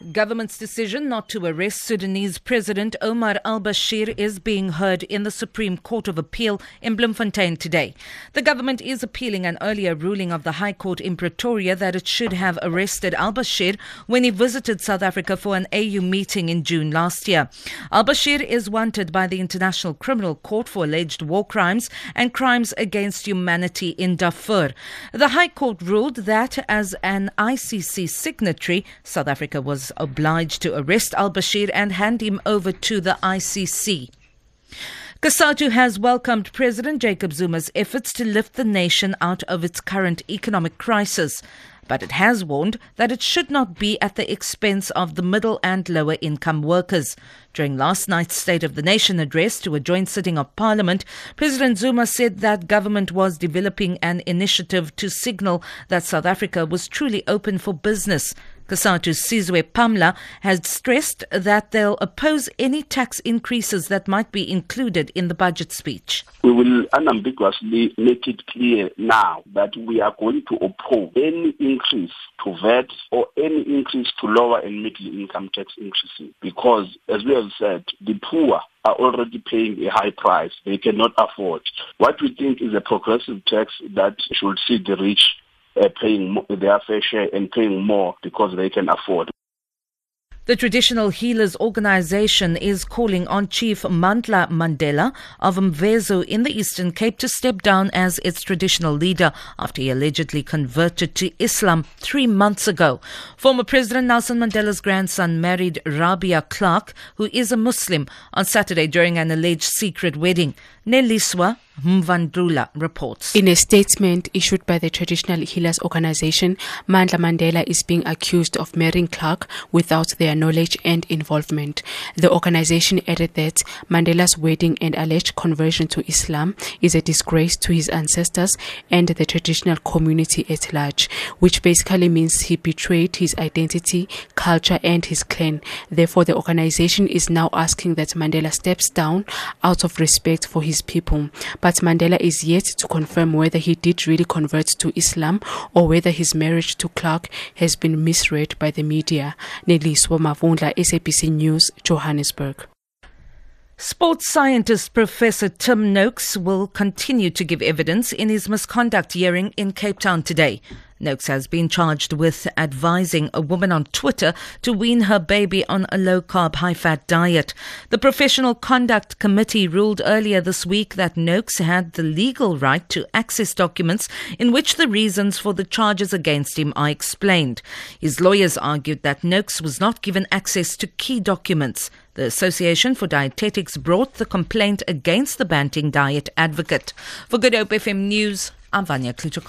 Government's decision not to arrest Sudanese President Omar al Bashir is being heard in the Supreme Court of Appeal in Bloemfontein today. The government is appealing an earlier ruling of the High Court in Pretoria that it should have arrested al Bashir when he visited South Africa for an AU meeting in June last year. Al Bashir is wanted by the International Criminal Court for alleged war crimes and crimes against humanity in Darfur. The High Court ruled that as an ICC signatory, South Africa was obliged to arrest al Bashir and hand him over to the ICC. COSATU has welcomed President Jacob Zuma's efforts to lift the nation out of its current economic crisis. But it has warned that it should not be at the expense of the middle and lower income workers. During last night's State of the Nation address to a joint sitting of Parliament, President Zuma said that government was developing an initiative to signal that South Africa was truly open for business. COSATU's Sizwe Pamla has stressed that they'll oppose any tax increases that might be included in the budget speech. We will unambiguously make it clear now that we are going to oppose any increase to VAT or any increase to lower and middle income tax increases because, as we have said, the poor are already paying a high price they cannot afford. What we think is a progressive tax that should see the rich uh, paying their fair share and paying more because they can afford. The Traditional Healers Organization is calling on Chief Mandla Mandela of Mvezo in the Eastern Cape to step down as its traditional leader after he allegedly converted to Islam three months ago. Former President Nelson Mandela's grandson married Rabia Clark, who is a Muslim, on Saturday during an alleged secret wedding. Neliswa Mavundla reports. In a statement issued by the Traditional Healers Organization, Mandla Mandela is being accused of marrying Clark without their knowledge and involvement. The organization added that Mandela's wedding and alleged conversion to Islam is a disgrace to his ancestors and the traditional community at large, which basically means he betrayed his identity, culture, and his clan. Therefore, the organization is now asking that Mandela steps down out of respect for his people. But but Mandela is yet to confirm whether he did really convert to Islam or whether his marriage to Clark has been misread by the media. Neliswa Mavundla, SABC News, Johannesburg. Sports scientist Professor Tim Noakes will continue to give evidence in his misconduct hearing in Cape Town today. Noakes has been charged with advising a woman on Twitter to wean her baby on a low carb, high fat diet. The Professional Conduct Committee ruled earlier this week that Noakes had the legal right to access documents in which the reasons for the charges against him are explained. His lawyers argued that Noakes was not given access to key documents. The Association for Dietetics brought the complaint against the Banting Diet Advocate. For Good Hope FM News, I'm Vanya Kluter